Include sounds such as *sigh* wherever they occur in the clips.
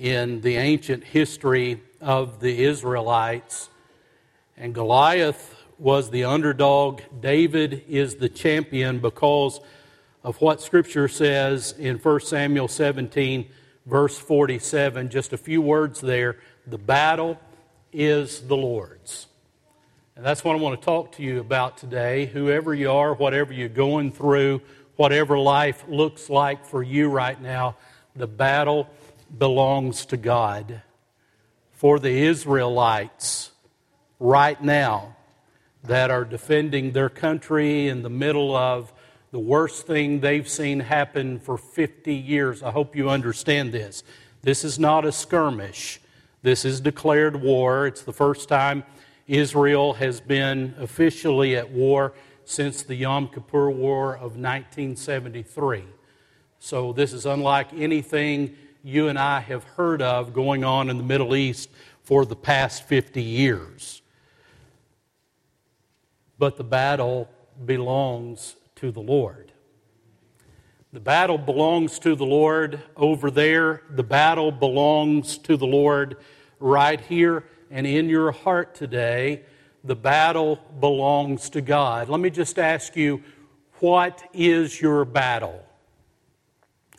in the ancient history of the Israelites. And Goliath was the underdog, David is the champion because of what Scripture says in 1 Samuel 17, verse 47. Just a few words there. The battle is the Lord's. And that's what I want to talk to you about today. Whoever you are, whatever you're going through, whatever life looks like for you right now, the battle belongs to God. For the Israelites, right now, that are defending their country in the middle of the worst thing they've seen happen for 50 years. I hope you understand this. This is not a skirmish. This is declared war. It's the first time Israel has been officially at war since the Yom Kippur War of 1973. So, this is unlike anything you and I have heard of going on in the Middle East for the past 50 years. But the battle belongs to the Lord. The battle belongs to the Lord over there. The battle belongs to the Lord right here and in your heart today. The battle belongs to God. Let me just ask you what is your battle?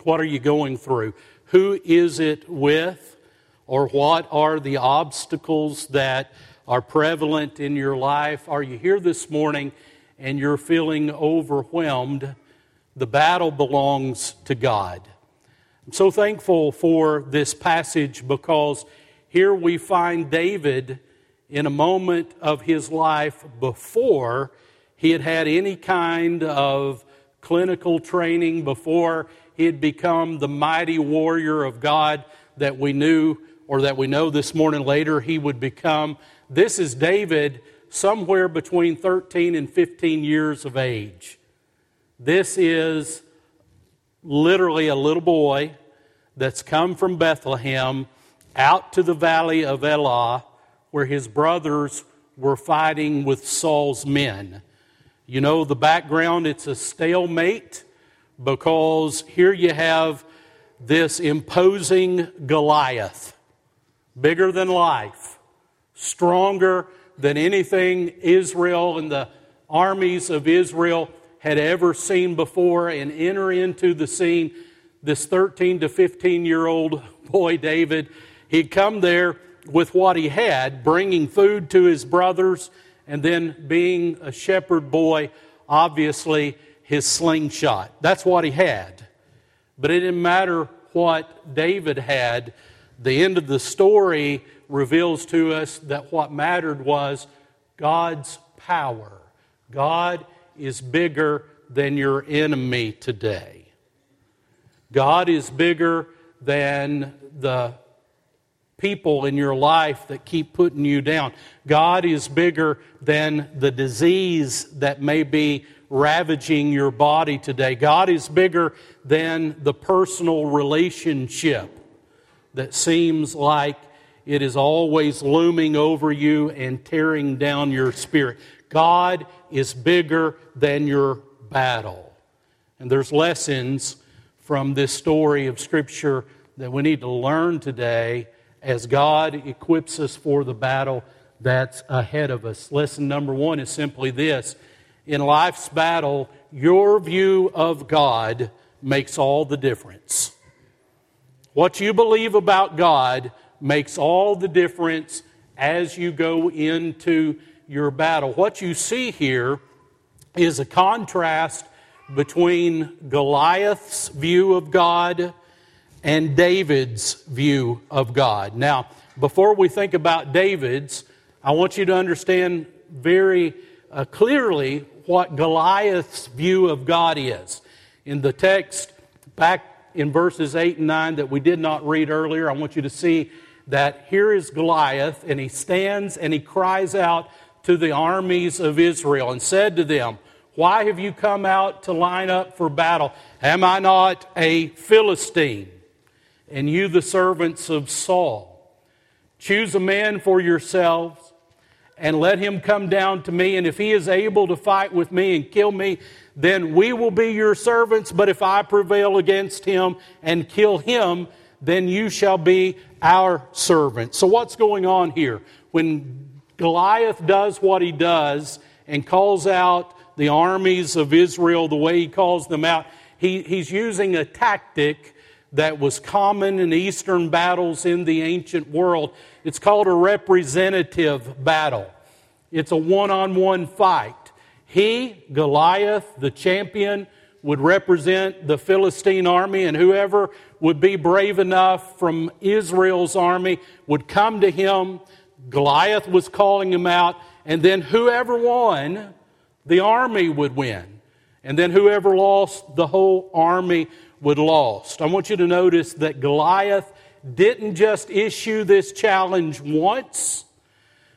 What are you going through? Who is it with? Or what are the obstacles that are prevalent in your life? Are you here this morning and you're feeling overwhelmed, the battle belongs to God. I'm so thankful for this passage because here we find David in a moment of his life before he had had any kind of clinical training, before he had become the mighty warrior of God that we knew or that we know this morning later he would become. This is David somewhere between 13 and 15 years of age. This is literally a little boy that's come from Bethlehem out to the valley of Elah where his brothers were fighting with Saul's men. You know the background, it's a stalemate because here you have this imposing Goliath, bigger than life, stronger than anything Israel and the armies of Israel had ever seen before and enter into the scene. This 13 to 15 year old boy, David, he'd come there with what he had, bringing food to his brothers, and then being a shepherd boy, obviously his slingshot. That's what he had. But it didn't matter what David had. The end of the story reveals to us that what mattered was God's power. God is bigger than your enemy today. God is bigger than the people in your life that keep putting you down. God is bigger than the disease that may be ravaging your body today. God is bigger than the personal relationship that seems like it is always looming over you and tearing down your spirit. God is bigger than your battle. And there's lessons from this story of Scripture that we need to learn today as God equips us for the battle that's ahead of us. Lesson number one is simply this In life's battle, your view of God makes all the difference. What you believe about God makes all the difference as you go into your battle. What you see here is a contrast between Goliath's view of God and David's view of God. Now, before we think about David's, I want you to understand very uh, clearly what Goliath's view of God is. In the text back in verses 8 and 9 that we did not read earlier, I want you to see that here is Goliath, and he stands and he cries out to the armies of Israel and said to them, Why have you come out to line up for battle? Am I not a Philistine? And you, the servants of Saul, choose a man for yourselves and let him come down to me. And if he is able to fight with me and kill me, then we will be your servants. But if I prevail against him and kill him, then you shall be our servant. So, what's going on here? When Goliath does what he does and calls out the armies of Israel the way he calls them out, he, he's using a tactic that was common in Eastern battles in the ancient world. It's called a representative battle, it's a one on one fight. He, Goliath, the champion, would represent the Philistine army, and whoever would be brave enough from Israel's army would come to him. Goliath was calling him out, and then whoever won, the army would win. And then whoever lost, the whole army would lost. I want you to notice that Goliath didn't just issue this challenge once,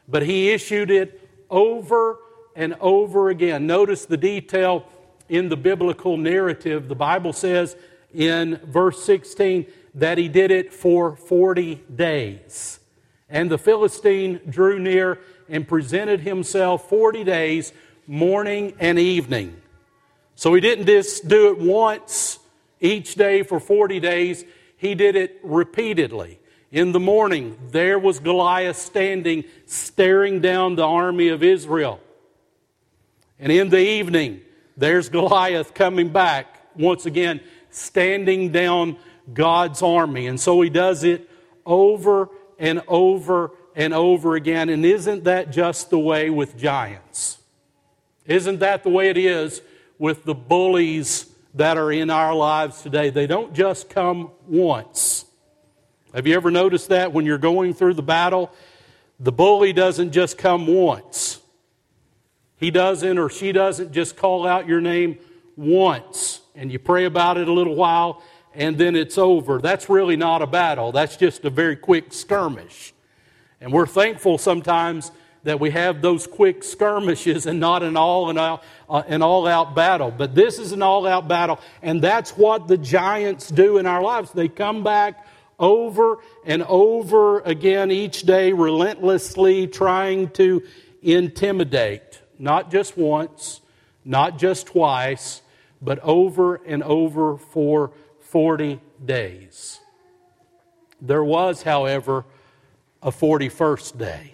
but he issued it over and over again. Notice the detail in the biblical narrative. The Bible says in verse 16 that he did it for 40 days. And the Philistine drew near and presented himself 40 days, morning and evening. So he didn't just do it once each day for 40 days, he did it repeatedly. In the morning, there was Goliath standing, staring down the army of Israel. And in the evening, there's Goliath coming back, once again, standing down God's army. And so he does it over and over and over again. And isn't that just the way with giants? Isn't that the way it is with the bullies that are in our lives today? They don't just come once. Have you ever noticed that when you're going through the battle? The bully doesn't just come once. He doesn't or she doesn't just call out your name once and you pray about it a little while and then it's over. That's really not a battle. That's just a very quick skirmish. And we're thankful sometimes that we have those quick skirmishes and not an all and out, uh, an all out battle. But this is an all out battle, and that's what the giants do in our lives. They come back over and over again each day, relentlessly trying to intimidate not just once, not just twice, but over and over for 40 days. There was, however, a 41st day.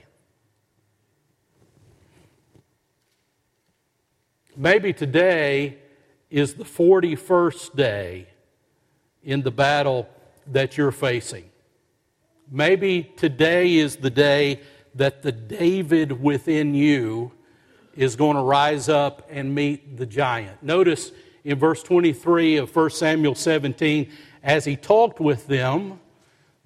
Maybe today is the 41st day in the battle that you're facing. Maybe today is the day that the David within you is going to rise up and meet the giant. Notice in verse 23 of 1 Samuel 17, as he talked with them,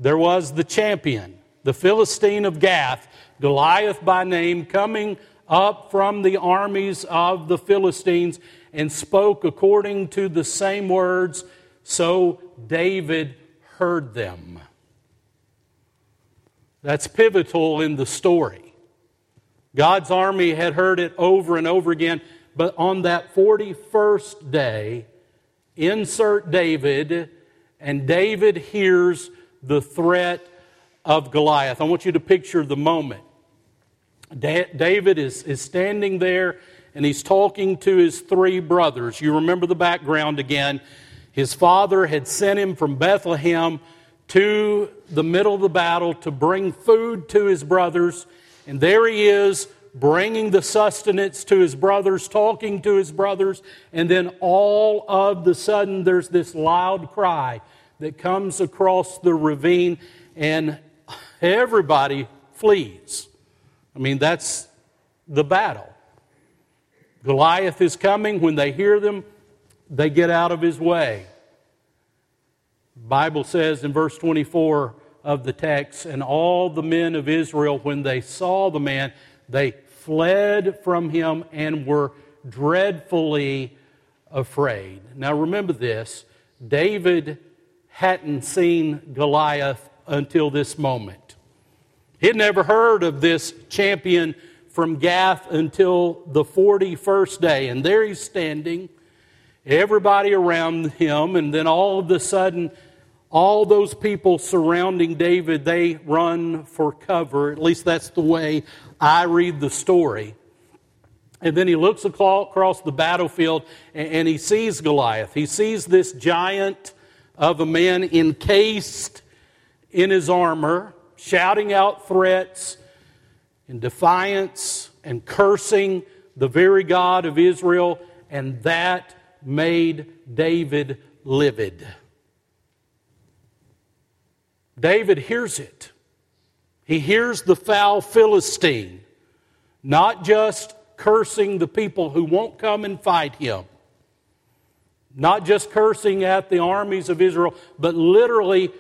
there was the champion, the Philistine of Gath, Goliath by name, coming up from the armies of the Philistines and spoke according to the same words, so David heard them. That's pivotal in the story. God's army had heard it over and over again, but on that 41st day, insert David, and David hears the threat of Goliath. I want you to picture the moment. David is, is standing there and he's talking to his three brothers. You remember the background again. His father had sent him from Bethlehem to the middle of the battle to bring food to his brothers. And there he is, bringing the sustenance to his brothers, talking to his brothers, and then all of the sudden there's this loud cry that comes across the ravine, and everybody flees. I mean, that's the battle. Goliath is coming. When they hear them, they get out of his way. Bible says in verse 24 of the text, and all the men of Israel, when they saw the man, they fled from him and were dreadfully afraid. Now remember this David hadn't seen Goliath until this moment. He'd never heard of this champion from Gath until the 41st day. And there he's standing, everybody around him, and then all of a sudden, all those people surrounding David, they run for cover. At least that's the way I read the story. And then he looks across the battlefield and he sees Goliath. He sees this giant of a man encased in his armor, shouting out threats in defiance and cursing the very God of Israel, and that made David livid. David hears it. He hears the foul Philistine, not just cursing the people who won't come and fight him, not just cursing at the armies of Israel, but literally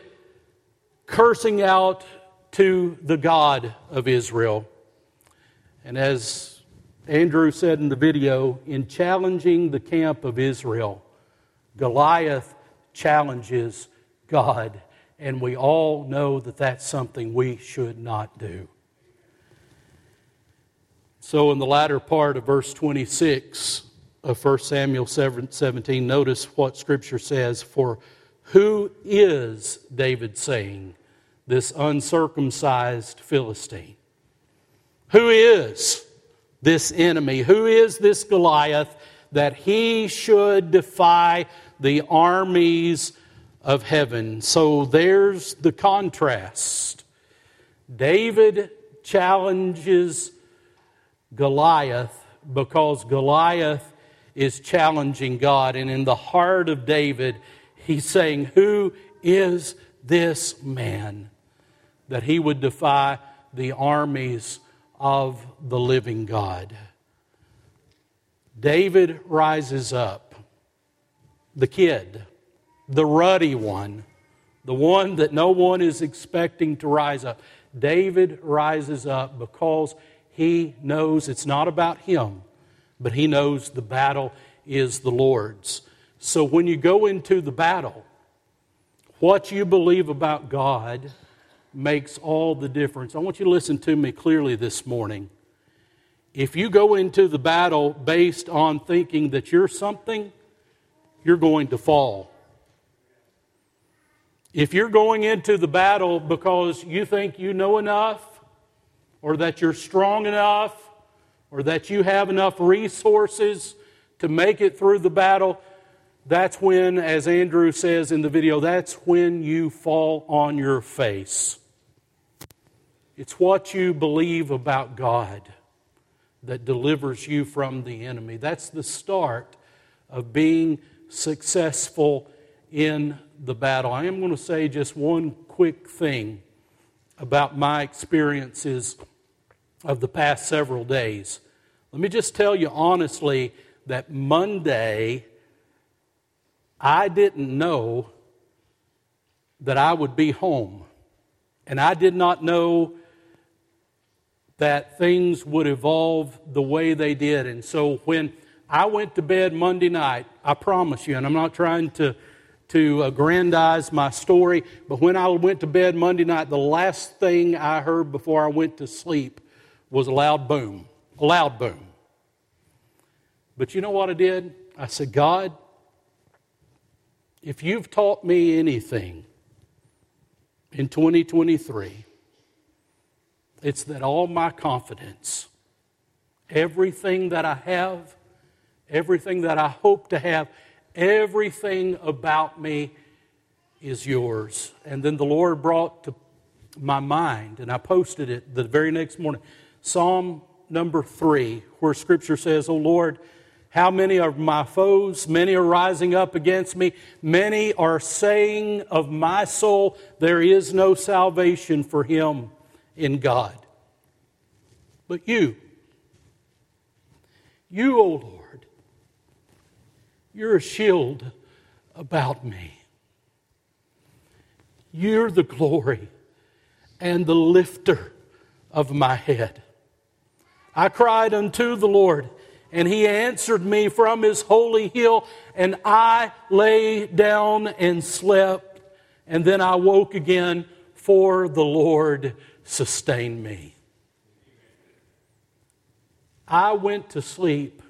cursing out to the God of Israel. And as Andrew said in the video, in challenging the camp of Israel, Goliath challenges God. And we all know that that's something we should not do. So, in the latter part of verse 26 of 1 Samuel 17, notice what Scripture says For who is, David saying, this uncircumcised Philistine? Who is this enemy? Who is this Goliath that he should defy the armies of heaven? So there's the contrast. David challenges Goliath because Goliath is challenging God. And in the heart of David, he's saying, Who is this man that he would defy the armies of the living God. David rises up, the kid, the ruddy one, the one that no one is expecting to rise up. David rises up because he knows it's not about him, but he knows the battle is the Lord's. So when you go into the battle, what you believe about God makes all the difference. I want you to listen to me clearly this morning. If you go into the battle based on thinking that you're something, you're going to fall. If you're going into the battle because you think you know enough, or that you're strong enough, or that you have enough resources to make it through the battle, that's when, as Andrew says in the video, that's when you fall on your face. It's what you believe about God that delivers you from the enemy. That's the start of being successful in the battle. I am going to say just one quick thing about my experiences of the past several days. Let me just tell you honestly that Monday, I didn't know that I would be home. And I did not know that things would evolve the way they did. And so when I went to bed Monday night, I promise you, and I'm not trying to, to aggrandize my story, but when I went to bed Monday night, the last thing I heard before I went to sleep was a loud boom, a loud boom. But you know what I did? I said, God, if you've taught me anything in 2023, it's that all my confidence, everything that I have, everything that I hope to have, everything about me is yours. And then the Lord brought to my mind, and I posted it the very next morning Psalm number three, where Scripture says, Oh Lord, how many are my foes? Many are rising up against me. Many are saying of my soul, There is no salvation for him in God. But you, you, O oh Lord, you're a shield about me. You're the glory and the lifter of my head. I cried unto the Lord, and he answered me from his holy hill, and I lay down and slept, and then I woke again, for the Lord sustained me. I went to sleep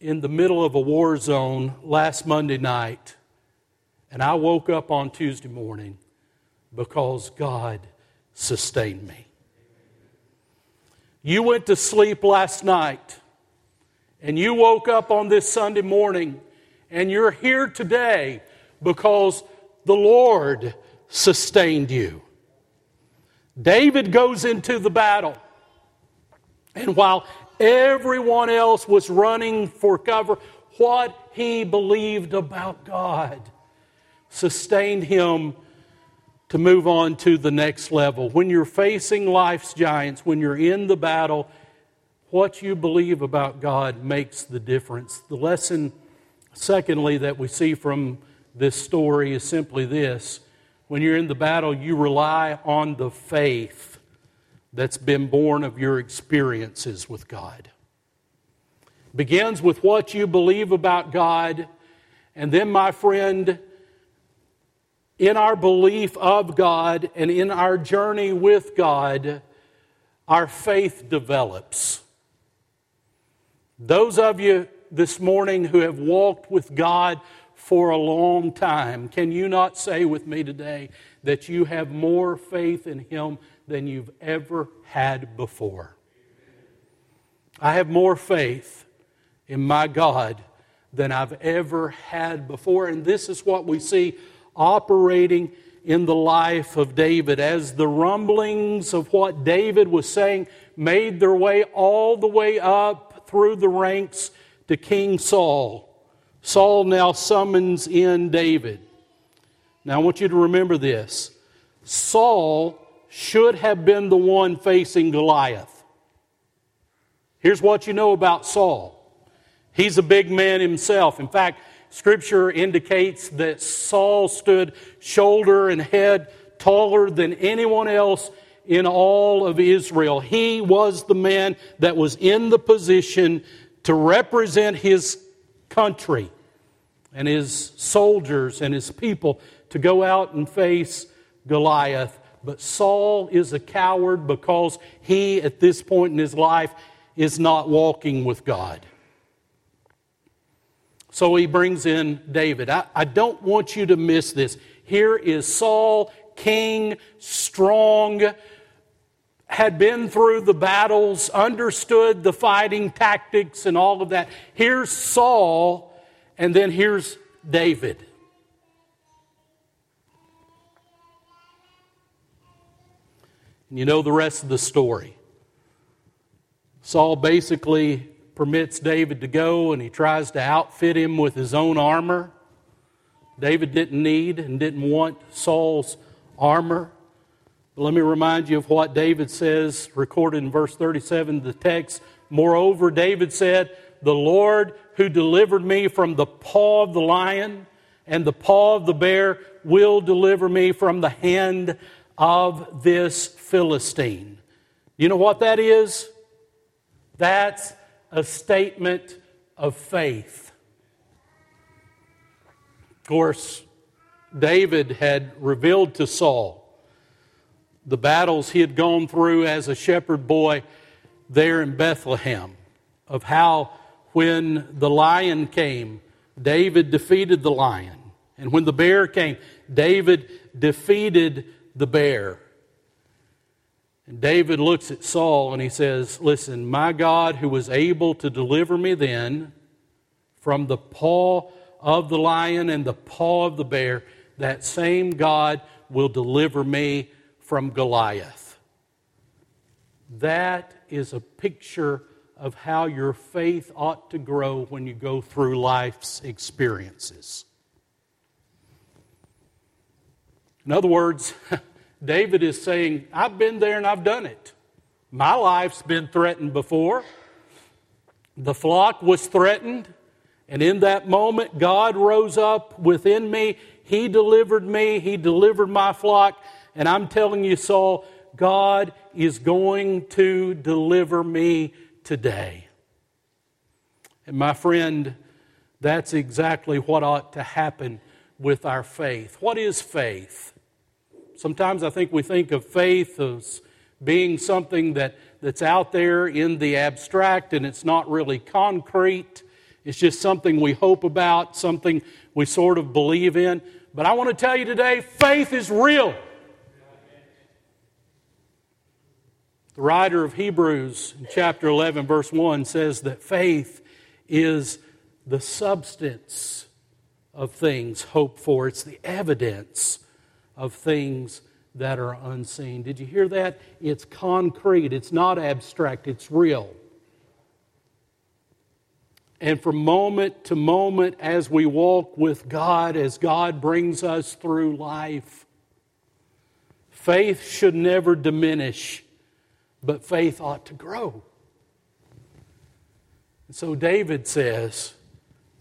in the middle of a war zone last Monday night, and I woke up on Tuesday morning because God sustained me. You went to sleep last night, and you woke up on this Sunday morning, and you're here today because the Lord sustained you. David goes into the battle. And while everyone else was running for cover, what he believed about God sustained him to move on to the next level. When you're facing life's giants, when you're in the battle, what you believe about God makes the difference. The lesson, secondly, that we see from this story is simply this when you're in the battle, you rely on the faith that's been born of your experiences with God. It begins with what you believe about God, and then, my friend, in our belief of God and in our journey with God, our faith develops. Those of you this morning who have walked with God for a long time, can you not say with me today that you have more faith in Him than you've ever had before? I have more faith in my God than I've ever had before. And this is what we see operating in the life of David as the rumblings of what David was saying made their way all the way up through the ranks to King Saul. Saul now summons in David. Now I want you to remember this Saul should have been the one facing Goliath. Here's what you know about Saul he's a big man himself. In fact, Scripture indicates that Saul stood shoulder and head taller than anyone else in all of Israel. He was the man that was in the position to represent his country and his soldiers and his people to go out and face Goliath. But Saul is a coward because he, at this point in his life, is not walking with God. So he brings in David. I, I don't want you to miss this. Here is Saul, king, strong, had been through the battles, understood the fighting tactics and all of that. Here's Saul, and then here's David. And you know the rest of the story. Saul basically permits David to go and he tries to outfit him with his own armor. David didn't need and didn't want Saul's armor. But let me remind you of what David says, recorded in verse 37 of the text. Moreover, David said, The Lord who delivered me from the paw of the lion and the paw of the bear will deliver me from the hand of this Philistine. You know what that is? That's a statement of faith. Of course, David had revealed to Saul the battles he had gone through as a shepherd boy there in Bethlehem, of how when the lion came, David defeated the lion. And when the bear came, David defeated the bear. And David looks at Saul and he says, Listen, my God, who was able to deliver me then from the paw of the lion and the paw of the bear, that same God will deliver me from Goliath. That is a picture of how your faith ought to grow when you go through life's experiences. In other words, *laughs* David is saying, I've been there and I've done it. My life's been threatened before. The flock was threatened, and in that moment, God rose up within me. He delivered me, He delivered my flock. And I'm telling you, Saul, God is going to deliver me today. And my friend, that's exactly what ought to happen with our faith. What is faith? Sometimes I think we think of faith as being something that, that's out there in the abstract and it's not really concrete. It's just something we hope about, something we sort of believe in. But I want to tell you today faith is real. The writer of Hebrews in chapter 11, verse 1 says that faith is the substance of things hoped for, it's the evidence of things that are unseen. Did you hear that? It's concrete, it's not abstract, it's real. And from moment to moment, as we walk with God, as God brings us through life, faith should never diminish, but faith ought to grow. And so David says,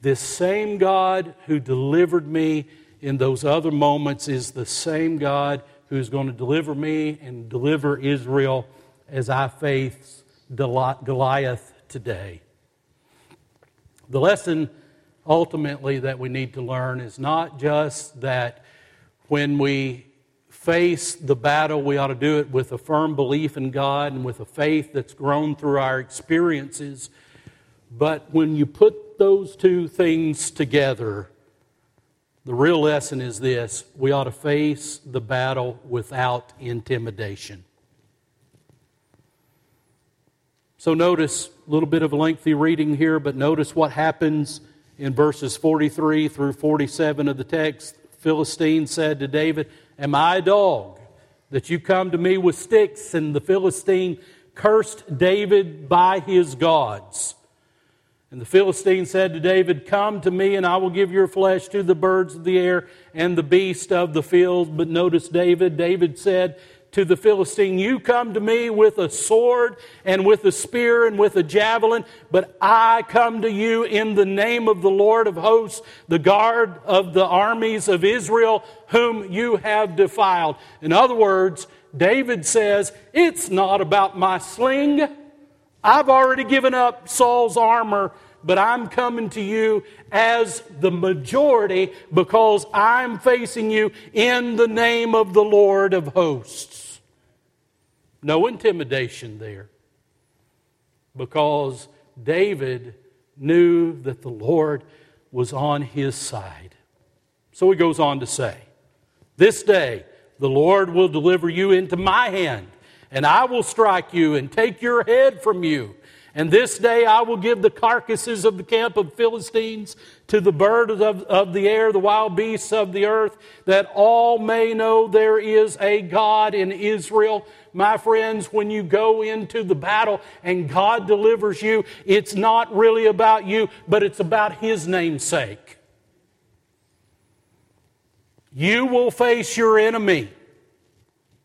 This same God who delivered me in those other moments is the same God who's going to deliver me and deliver Israel as I face Goliath today. The lesson ultimately that we need to learn is not just that when we face the battle, we ought to do it with a firm belief in God and with a faith that's grown through our experiences. But when you put those two things together, the real lesson is this we ought to face the battle without intimidation. So notice a little bit of a lengthy reading here, but notice what happens in verses 43 through 47 of the text. Philistine said to David, Am I a dog that you come to me with sticks? And the Philistine cursed David by his gods. And the Philistine said to David, Come to me, and I will give your flesh to the birds of the air and the beasts of the field. But notice David, David said, to the Philistine, You come to me with a sword and with a spear and with a javelin, but I come to you in the name of the Lord of hosts, the guard of the armies of Israel, whom you have defiled. In other words, David says, It's not about my sling. I've already given up Saul's armor but I'm coming to you as the majority because I'm facing you in the name of the Lord of hosts. No intimidation there. Because David knew that the Lord was on his side. So he goes on to say, This day the Lord will deliver you into my hand, and I will strike you and take your head from you. And this day I will give the carcasses of the camp of Philistines to the birds of, of the air, the wild beasts of the earth, that all may know there is a God in Israel. My friends, when you go into the battle and God delivers you, it's not really about you, but it's about His namesake. You will face your enemy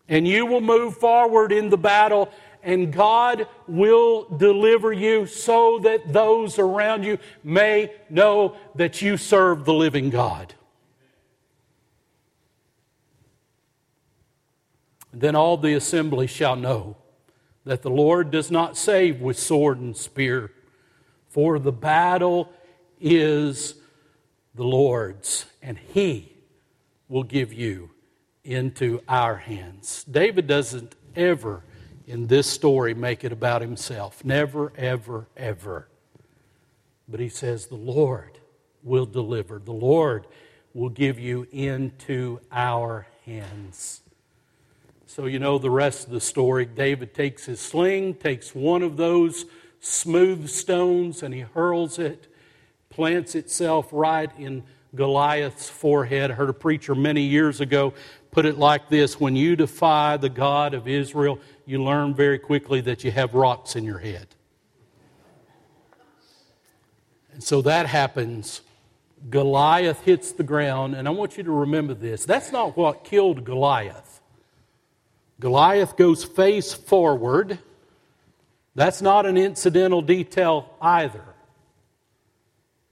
and you will move forward in the battle and God will deliver you so that those around you may know that you serve the living God. Then all the assembly shall know that the Lord does not save with sword and spear, for the battle is the Lord's, and He will give you into our hands. David doesn't ever in this story make it about himself. Never, ever, ever. But he says, The Lord will deliver. The Lord will give you into our hands. So, you know the rest of the story. David takes his sling, takes one of those smooth stones, and he hurls it, plants itself right in Goliath's forehead. I heard a preacher many years ago put it like this When you defy the God of Israel, you learn very quickly that you have rocks in your head. And so that happens. Goliath hits the ground, and I want you to remember this. That's not what killed Goliath. Goliath goes face forward. That's not an incidental detail either.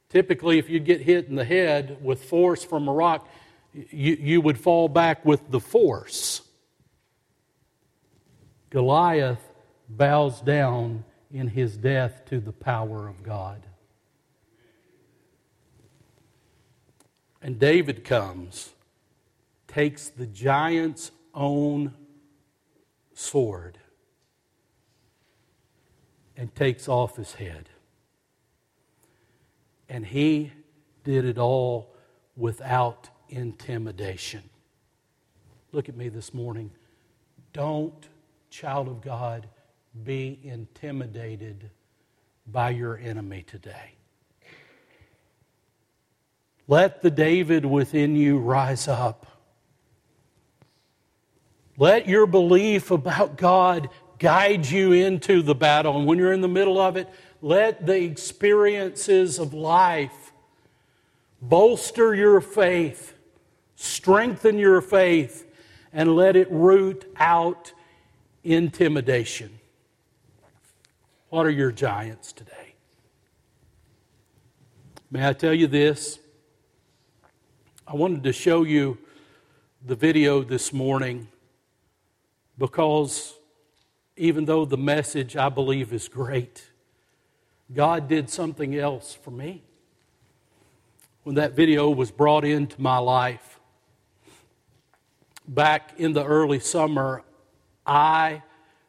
Typically, if you get hit in the head with force from a rock, you, you would fall back with the force. Goliath bows down in his death to the power of God. And David comes, takes the giant's own sword, and takes off his head. And he did it all without intimidation. Look at me this morning. Don't, child of God, be intimidated by your enemy today. Let the David within you rise up. Let your belief about God guide you into the battle. And when you're in the middle of it, let the experiences of life bolster your faith, strengthen your faith, and let it root out intimidation. What are your giants today? May I tell you this? I wanted to show you the video this morning because even though the message I believe is great, God did something else for me. When that video was brought into my life, back in the early summer, I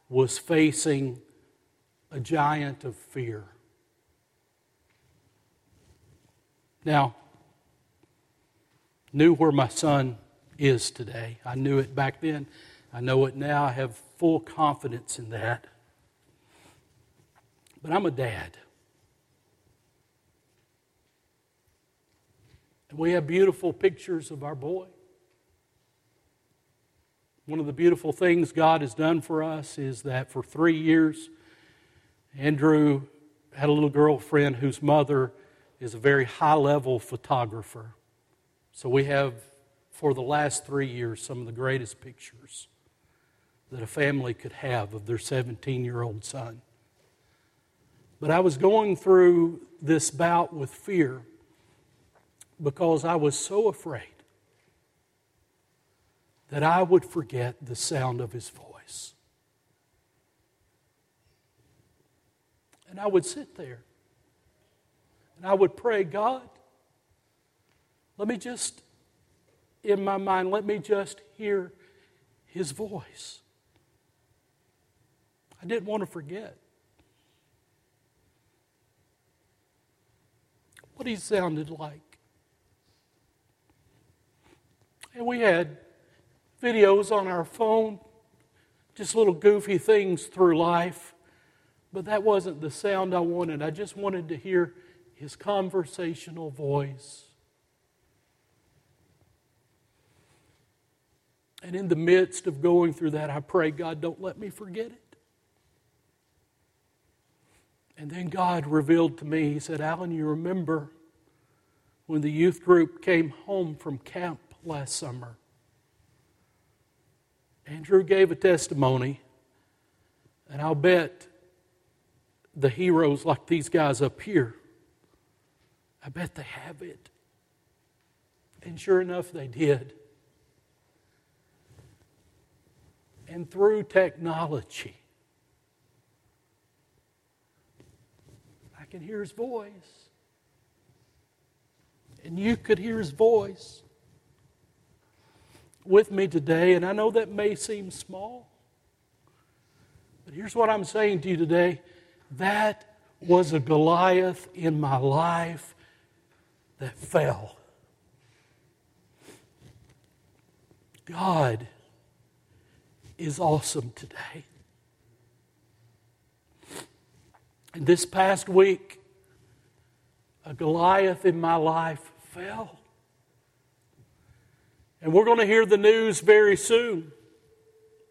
was facing a giant of fear. Now, knew where my son is today. I knew it back then. I know it now. I have full confidence in that. But I'm a dad. And we have beautiful pictures of our boy. One of the beautiful things God has done for us is that for three years, Andrew had a little girlfriend whose mother is a very high level photographer. So we have, for the last three years, some of the greatest pictures that a family could have of their 17 year old son. But I was going through this bout with fear because I was so afraid that I would forget the sound of his voice. And I would sit there and I would pray, God, let me just, in my mind, let me just hear his voice. I didn't want to forget what he sounded like. And we had videos on our phone, just little goofy things through life. But that wasn't the sound I wanted. I just wanted to hear his conversational voice. And in the midst of going through that, I pray, God, don't let me forget it. And then God revealed to me, He said, Alan, you remember when the youth group came home from camp last summer? Andrew gave a testimony, and I'll bet the heroes like these guys up here, I bet they have it. And sure enough, they did. And through technology, I can hear his voice. And you could hear his voice with me today. And I know that may seem small. But here's what I'm saying to you today that was a Goliath in my life that fell. God is awesome today. And this past week, a Goliath in my life fell. And we're going to hear the news very soon.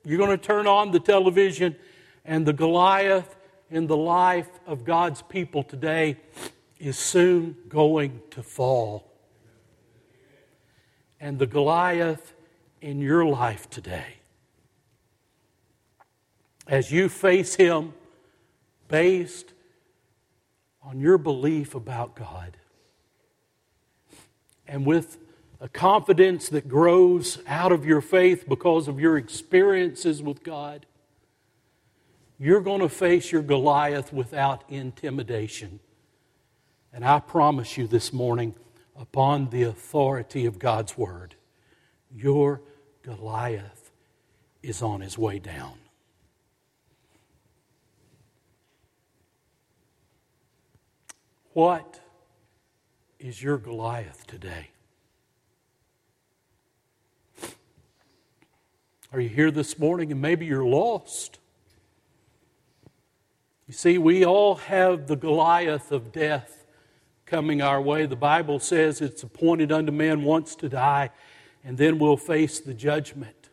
You're going to turn on the television, and the Goliath in the life of God's people today is soon going to fall. And the Goliath in your life today, as you face him, based on your belief about God. And with a confidence that grows out of your faith because of your experiences with God, you're going to face your Goliath without intimidation. And I promise you this morning, upon the authority of God's Word, your Goliath is on his way down. What is your Goliath today? Are you here this morning and maybe you're lost? You see, we all have the Goliath of death coming our way. The Bible says it's appointed unto man once to die, and then we'll face the judgment.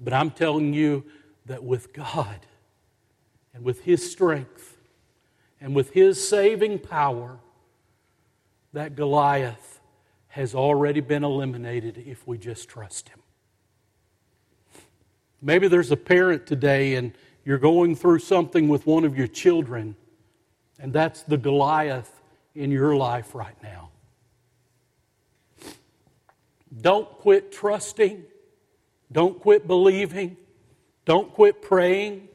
But I'm telling you that with God and with His strength and with His saving power, that Goliath has already been eliminated if we just trust Him. Maybe there's a parent today and you're going through something with one of your children, and that's the Goliath in your life right now. Don't quit trusting. Don't quit believing. Don't quit praying.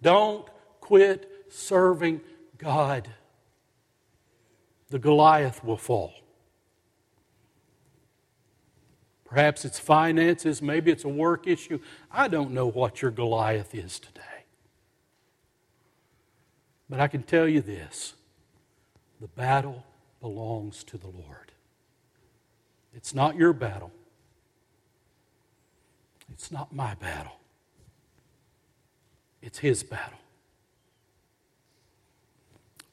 Don't quit serving God. The Goliath will fall. Perhaps it's finances, maybe it's a work issue. I don't know what your Goliath is today. But I can tell you this the battle belongs to the Lord. It's not your battle, it's not my battle, it's His battle.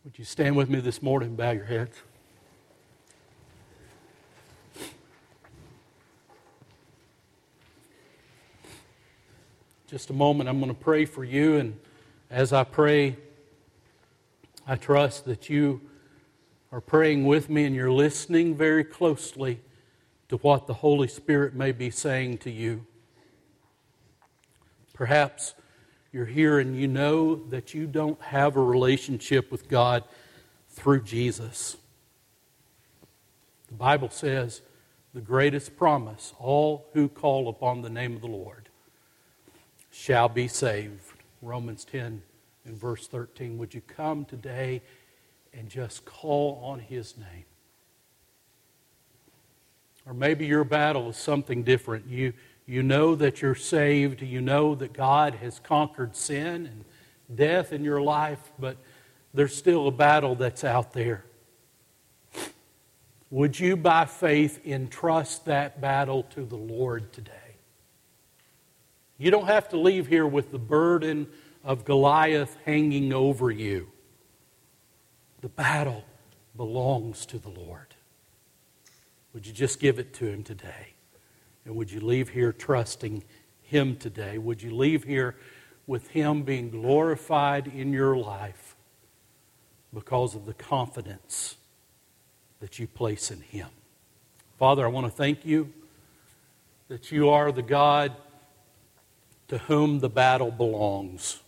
Would you stand with me this morning and bow your heads? Just a moment, I'm going to pray for you, and as I pray, I trust that you are praying with me and you're listening very closely to what the Holy Spirit may be saying to you. Perhaps you're here and you know that you don't have a relationship with God through Jesus. The Bible says the greatest promise all who call upon the name of the Lord shall be saved. Romans 10 and verse 13. Would you come today and just call on his name? Or maybe your battle is something different. You, you know that you're saved. You know that God has conquered sin and death in your life, but there's still a battle that's out there. Would you, by faith, entrust that battle to the Lord today? You don't have to leave here with the burden of Goliath hanging over you. The battle belongs to the Lord. Would you just give it to Him today? And would you leave here trusting Him today? Would you leave here with Him being glorified in your life because of the confidence that you place in Him? Father, I want to thank you that you are the God to whom the battle belongs.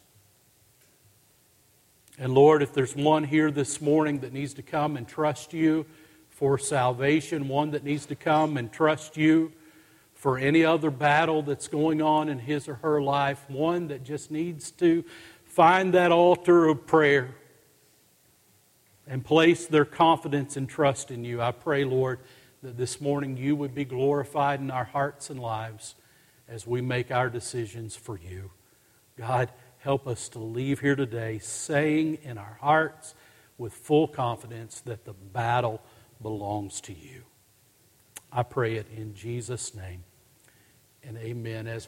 And Lord, if there's one here this morning that needs to come and trust you for salvation, one that needs to come and trust you for any other battle that's going on in his or her life, one that just needs to find that altar of prayer and place their confidence and trust in you, I pray, Lord, that this morning you would be glorified in our hearts and lives as we make our decisions for you. God, help us to leave here today saying in our hearts with full confidence that the battle belongs to you. I pray it in Jesus' name and amen. As